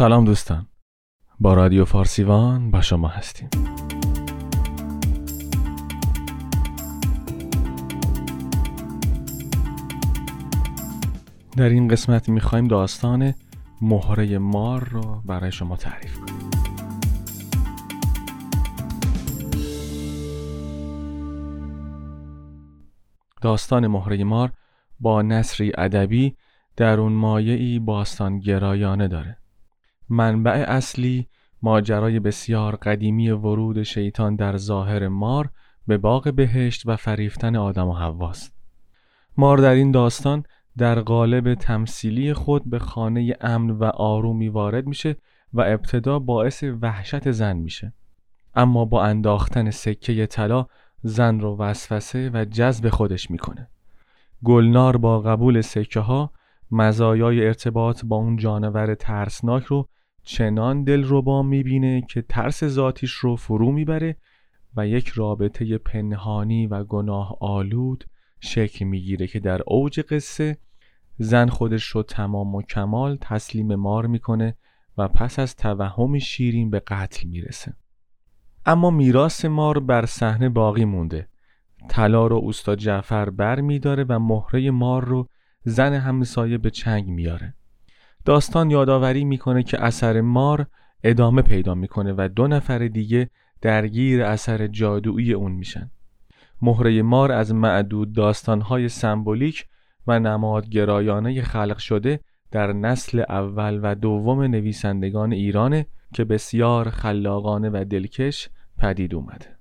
سلام دوستان. با رادیو فارسیوان با شما هستیم. در این قسمت می‌خوایم داستان مهره مار رو برای شما تعریف کنیم. داستان مهره مار با نصری ادبی در اون باستان گرایانه داره. منبع اصلی ماجرای بسیار قدیمی ورود شیطان در ظاهر مار به باغ بهشت و فریفتن آدم و حواست مار در این داستان در قالب تمثیلی خود به خانه امن و آرومی وارد میشه و ابتدا باعث وحشت زن میشه. اما با انداختن سکه طلا زن رو وسوسه و جذب خودش می‌کنه. گلنار با قبول سکه ها مزایای ارتباط با اون جانور ترسناک رو چنان دلربا می‌بینه که ترس ذاتیش رو فرو می‌بره و یک رابطه پنهانی و گناه آلود شکل می‌گیره که در اوج قصه زن خودش رو تمام و کمال تسلیم مار می‌کنه و پس از توهم شیرین به قتل می‌رسه. اما میراث مار بر صحنه باقی مونده. طلا رو اوستا جعفر بر میداره و مهره مار رو زن همسایه به چنگ میاره داستان یادآوری می‌کنه که اثر مار ادامه پیدا می‌کنه و دو نفر دیگه درگیر اثر جادویی اون میشن. مهره مار از معدود داستانهای سمبولیک و نمادگرایانه خلق شده در نسل اول و دوم نویسندگان ایرانه که بسیار خلاقانه و دلکش پدید اومده.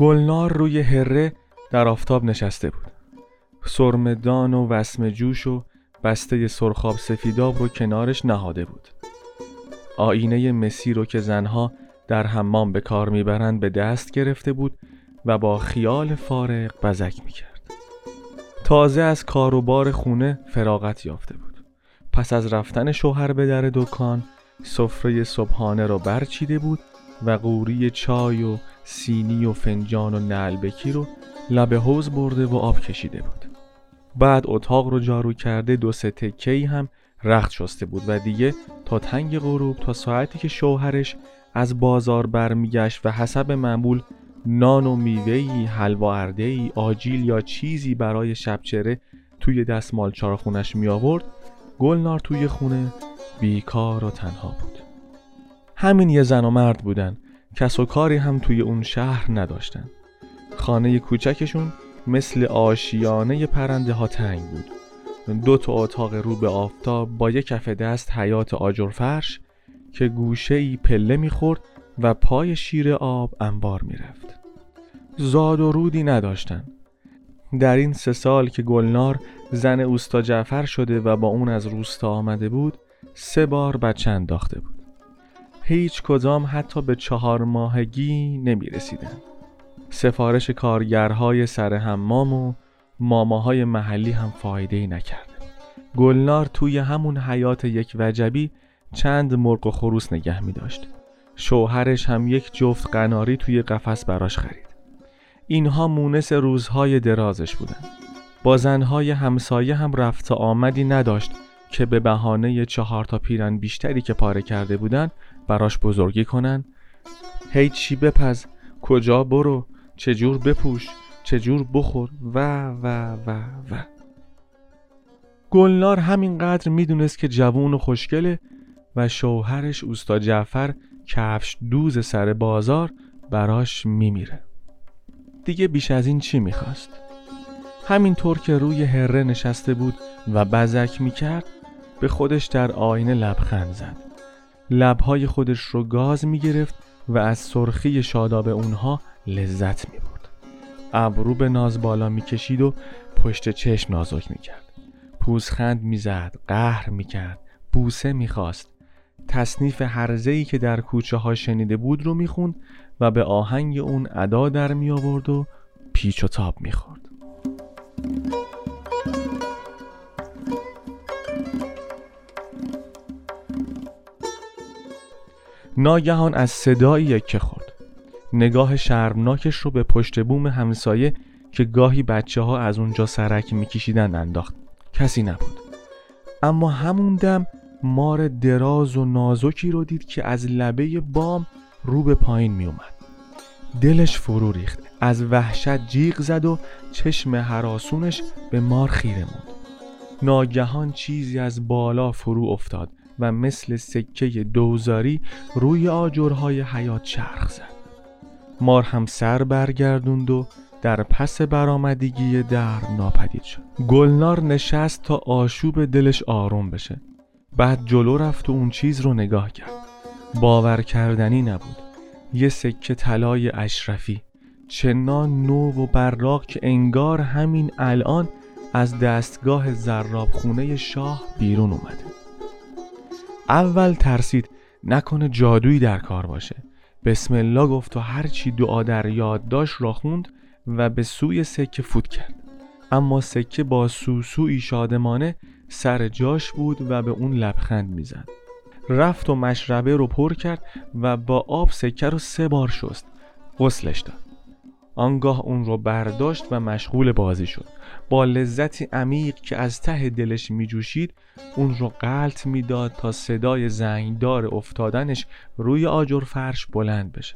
گلنار روی هره در آفتاب نشسته بود. سرمدان و وسم جوش و بسته سرخاب سفیداب رو کنارش نهاده بود. آینه مسی رو که زنها در حمام به کار می‌برند به دست گرفته بود و با خیال فارغ بزک می‌کرد. تازه از کار و بار خونه فراغت یافته بود. پس از رفتن شوهر به در دکان سفره صبحانه را برچیده بود و قوری چای و سینی و فنجان و نلبکی رو لب حوز برده و آب کشیده بود. بعد اتاق رو جارو کرده دو سه تکهی هم رخت شسته بود و دیگه تا تنگ غروب تا ساعتی که شوهرش از بازار برمیگشت و حسب معمول نان و میوهی، حلوا اردهی، آجیل یا چیزی برای شبچره توی دستمال چارخونش می آورد گلنار توی خونه بیکار و تنها بود. همین یه زن و مرد بودن. کس و کاری هم توی اون شهر نداشتن. خانه کوچکشون مثل آشیانه پرنده ها تنگ بود. دو تا اتاق رو به آفتاب با یک کف دست حیات آجر فرش که گوشه ای پله می‌خورد و پای شیر آب انبار می‌رفت. زاد و رودی نداشتن. در این سه سال که گلنار زن اوستا جعفر شده و با اون از روستا آمده بود سه بار بچه انداخته بود. هیچ کدام حتی به چهار ماهگی نمی رسیدن. سفارش کارگرهای سر حمام و ماماهای محلی هم فایده ای نکرده. گلنار توی همون حیات یک وجبی چند مرغ و خروس نگه می داشت. شوهرش هم یک جفت قناری توی قفس براش خرید. اینها مونس روزهای درازش بودن. با زنهای همسایه هم رفت آمدی نداشت که به بهانه چهار تا پیرن بیشتری که پاره کرده بودن براش بزرگی کنن. هی چی بپز کجا برو چجور بپوش چجور بخور و و و و. گلنار همینقدر می‌دونست که جوون و خوشگله و شوهرش اوستا جعفر کفش دوز سر بازار براش میمیره. دیگه بیش از این چی می‌خواست؟ همینطور که روی هره نشسته بود و بزک می‌کرد به خودش در آینه لبخند زد. لبهای خودش رو گاز می گرفت و از سرخی شاداب اونها لذت می برد. ابرو به ناز بالا می‌کشید و پشت چشم نازک می‌کرد. پوزخند می‌زد قهر می‌کرد بوسه می‌خواست. تصنیف ای که در کوچه ها شنیده بود رو می‌خوند و به آهنگ اون ادا در می آورد و پیچ و تاب می‌خورد. ناگهان از صدایی که خورد. نگاه شرمناکش رو به پشت بوم همسایه که گاهی بچه ها از اونجا سرک میکشیدن انداخت. کسی نبود. اما همون دم مار دراز و نازکی رو دید که از لبه بام رو به پایین می اومد دلش فرو ریخت. از وحشت جیغ زد و چشم حراسونش به مار خیره موند. ناگهان چیزی از بالا فرو افتاد. و مثل سکه دوزاری روی آجرهای حیات چرخ زد. مار هم سر برگردوند و در پس برآمدگی در ناپدید شد. گلنار نشست تا آشوب دلش آروم بشه. بعد جلو رفت و اون چیز رو نگاه کرد. باور کردنی نبود. یه سکه طلای اشرفی. چنان نو و براق که انگار همین الان از دستگاه زراب خونه شاه بیرون اومده. اول ترسید نکنه جادویی در کار باشه. بسم الله گفت و هرچی دعا در یاد داشت را خوند و به سوی سکه فوت کرد. اما سکه با سوسوی شادمانه سر جاش بود و به اون لبخند می‌زد. رفت و مشربه رو پر کرد و با آب سکه رو سه بار شست. غسلش داد. آنگاه اون رو برداشت و مشغول بازی شد. با لذتی عمیق که از ته دلش میجوشید اون رو قلط می‌داد تا صدای زنگدار افتادنش روی آجر فرش بلند بشه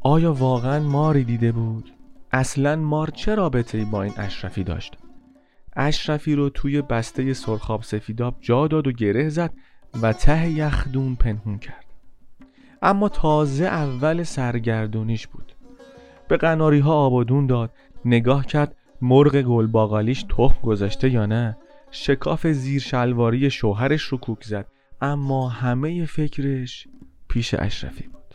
آیا واقعا ماری دیده بود؟ اصلا مار چه رابطه با این اشرفی داشت؟ اشرفی رو توی بسته سرخاب سفیداب جا داد و گره زد و ته یخدون پنهون کرد اما تازه اول سرگردونیش بود. به قناری ها آبادون داد نگاه کرد مرغ گلباغالیش تخم گذاشته یا نه. شکاف زیر شلواری شوهرش رو کوک زد اما همه فکرش پیش اشرفی بود.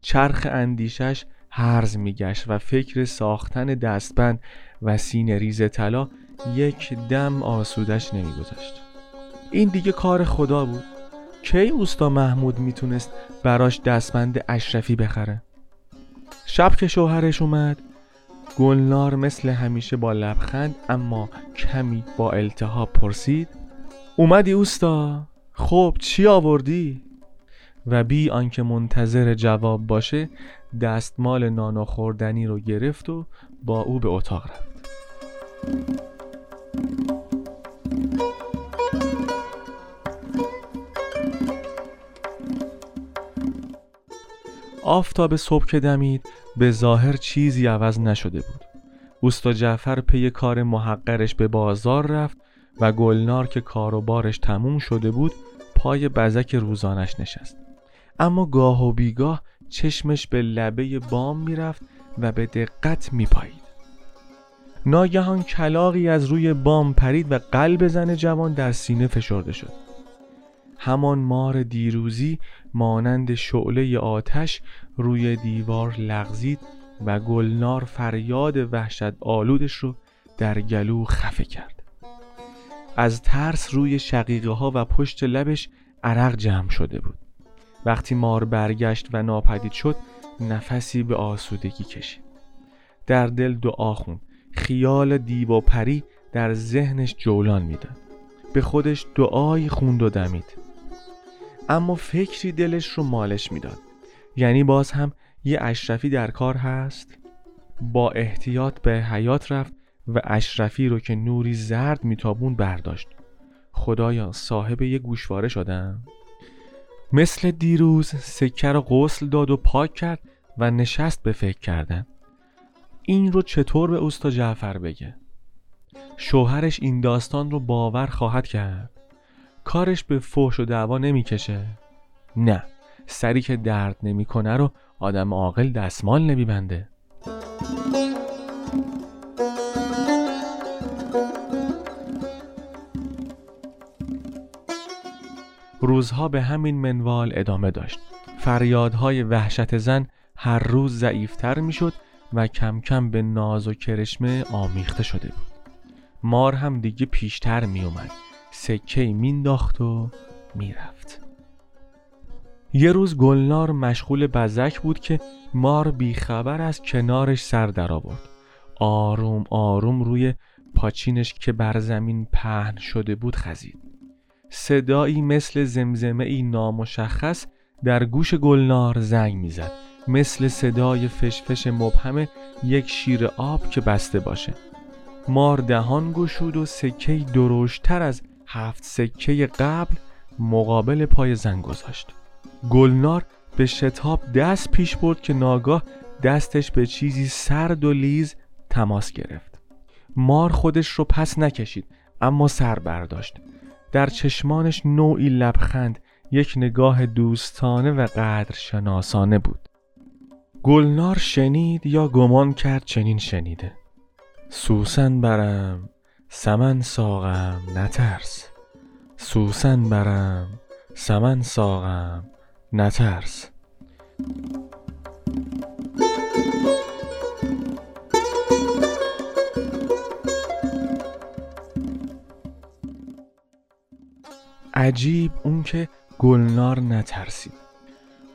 چرخ اندیشش هرز میگشت و فکر ساختن دستبند و سینه ریز طلا یک دم آسودش نمیگذاشت. این دیگه کار خدا بود. کی اوستا محمود می‌تونست براش دستبند اشرفی بخره؟ شب که شوهرش اومد گلنار مثل همیشه با لبخند اما کمی با التهاب پرسید اومدی اوستا؟ خب چی آوردی؟ و بی آنکه منتظر جواب باشه دستمال نان خوردنی رو گرفت و با او به اتاق رفت. آفتاب صبح که دمید به ظاهر چیزی عوض نشده بود. اوستا جعفر پی کار محقرش به بازار رفت و گلنار که کار و بارش تموم شده بود پای بزک روزانش نشست. اما گاه و بیگاه چشمش به لبه بام می‌رفت و به دقت میپایید. ناگهان کلاقی از روی بام پرید و قلب زن جوان در سینه فشرده شد. همان مار دیروزی مانند شعله آتش روی دیوار لغزید و گلنار فریاد وحشت آلودش رو در گلو خفه کرد. از ترس روی شقیقه ها و پشت لبش عرق جمع شده بود. وقتی مار برگشت و ناپدید شد نفسی به آسودگی کشید. در دل دعا خوند. خیال دیو و پری در ذهنش جولان می‌داد. به خودش دعایی خوند و دمید. اما فکری دلش رو مالش می‌داد. یعنی باز هم یه اشرفی در کار هست؟ با احتیاط به حیات رفت و اشرفی رو که نوری زرد میتابون برداشت. خدایا صاحب یه گوشواره شدم. مثل دیروز سکه رو غسل داد و پاک کرد و نشست به فکر کردن. این رو چطور به اوستا جعفر بگه؟ شوهرش این داستان رو باور خواهد کرد. کارش به فحش و دعوا نمی‌کشه. نه سری که درد نمی‌کنه رو آدم عاقل دستمال نمیبنده. روزها به همین منوال ادامه داشت. فریادهای وحشت زن هر روز ضعیفتر می‌شد و کم کم به ناز و کرشمه آمیخته شده بود. مار هم دیگه پیشتر می اومد سکه مینداخت و می‌رفت. یه روز گلنار مشغول بزک بود که مار بیخبر از کنارش سر در آورد. آروم آروم روی پاچینش که بر زمین پهن شده بود خزید. صدایی مثل زمزمه ای نامشخص در گوش گلنار زنگ می‌زد. مثل صدای فشفش مبهم یک شیر آب که بسته باشه. مار دهان گشود و سکه دروشتر از هفت سکه قبل مقابل پای زن گذاشت. گلنار به شتاب دست پیش برد که ناگاه دستش به چیزی سرد و لیز تماس گرفت. مار خودش رو پس نکشید اما سر برداشت. در چشمانش نوعی لبخند یک نگاه دوستانه و قدر شناسانه بود. گلنار شنید یا گمان کرد چنین شنیده. سوسن برم. سمن ساقم نترس. سوسن برم سمن ساقم نترس. عجیب اون که گلنار نترسید.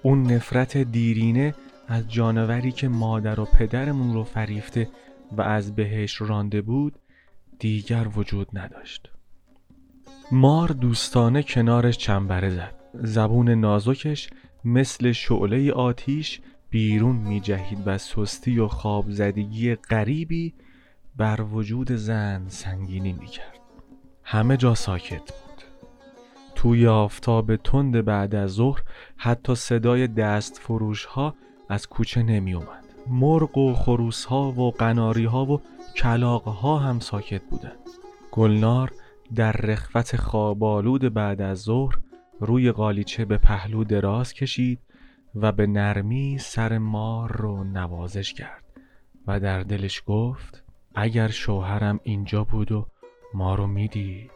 اون نفرت دیرینه از جانوری که مادر و پدرمون رو فریفته و از بهش رانده بود دیگر وجود نداشت. مار دوستانه کنارش چنبره زد. زبون نازکش مثل شعله آتیش بیرون می جهید و سستی و خواب زدگی غریبی بر وجود زن سنگینی می کرد همه جا ساکت بود. توی آفتاب تند بعد از ظهر حتی صدای دست فروش ها از کوچه نمی اومد مرغ و خروس ها و قناری ها و کلاق ها هم ساکت بودند گلنار در رخوت خوابالود بعد از ظهر روی قالیچه به پهلو دراز کشید و به نرمی سر مار رو نوازش کرد و در دلش گفت اگر شوهرم اینجا بود و ما رو می‌دید.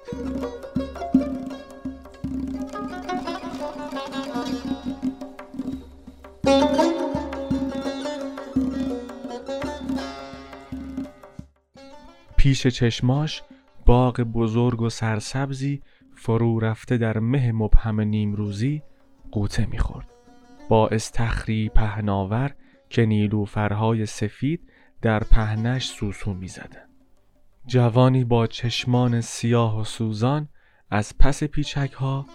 پیش چشماش باغ بزرگ و سرسبزی فرو رفته در مه مبهم نیمروزی قوطه می‌خورد. با استخری پهناور که نیلوفرهای سفید در پهنش سوسو می‌زدند جوانی با چشمان سیاه و سوزان از پس پیچک ها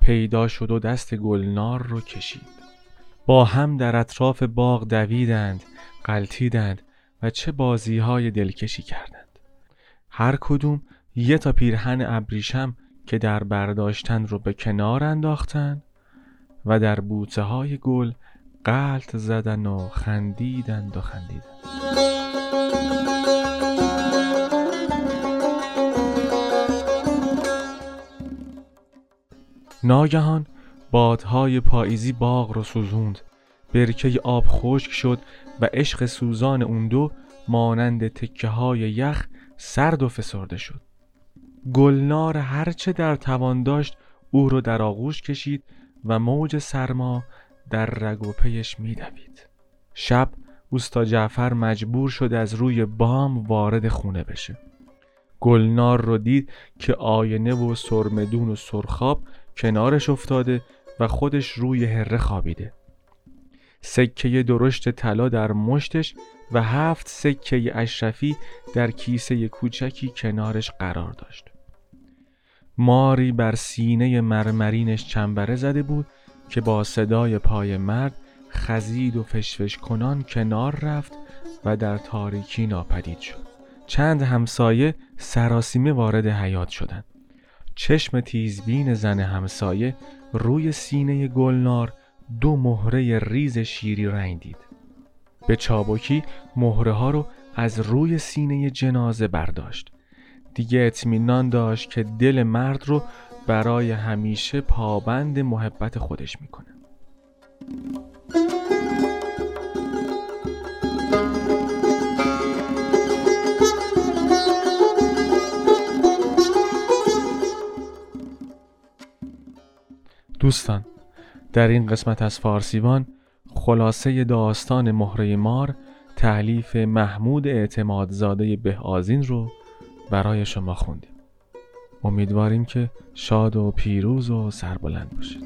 پیدا شد و دست گلنار رو کشید. با هم در اطراف باغ دویدند قلتیدند و چه بازی های دلکشی کردند. هر کدوم یه تا پیرهن ابریشم که در برداشتن رو به کنار انداختن و در بوته های گل قلط زدن و خندیدند و خندیدند ناگهان بادهای پاییزی باغ رو سوزوند. برکه آب خشک شد و عشق سوزان اون دو مانند تکه های یخ سرد و فسرده شد. گلنار هرچه در توان داشت او رو در آغوش کشید و موج سرما در رگ و پیش میدوید شب اوستا جعفر مجبور شد از روی بام وارد خونه بشه. گلنار رو دید که آینه و سرمدون و سرخاب کنارش افتاده و خودش روی هره خوابیده. سکه درشت طلا در مشتش و هفت سکه اشرفی در کیسه کوچکی کنارش قرار داشت. ماری بر سینه مرمرینش چنبره زده بود که با صدای پای مرد خزید و فشفش کنان کنار رفت و در تاریکی ناپدید شد. چند همسایه سراسیمه وارد حیات شدند. چشم تیزبین زن همسایه روی سینه گلنار دو مهره ریز شیری رنگ دید. به چابکی مهره ها رو از روی سینه جنازه برداشت. دیگه اطمینان داشت که دل مرد رو برای همیشه پابند محبت خودش می‌کنه. دوستان در این قسمت از فارسیوان خلاصه داستان مهره مار تعلیف محمود اعتمادزاده بهآزین رو برای شما خوندیم. امیدواریم که شاد و پیروز و سربلند باشید.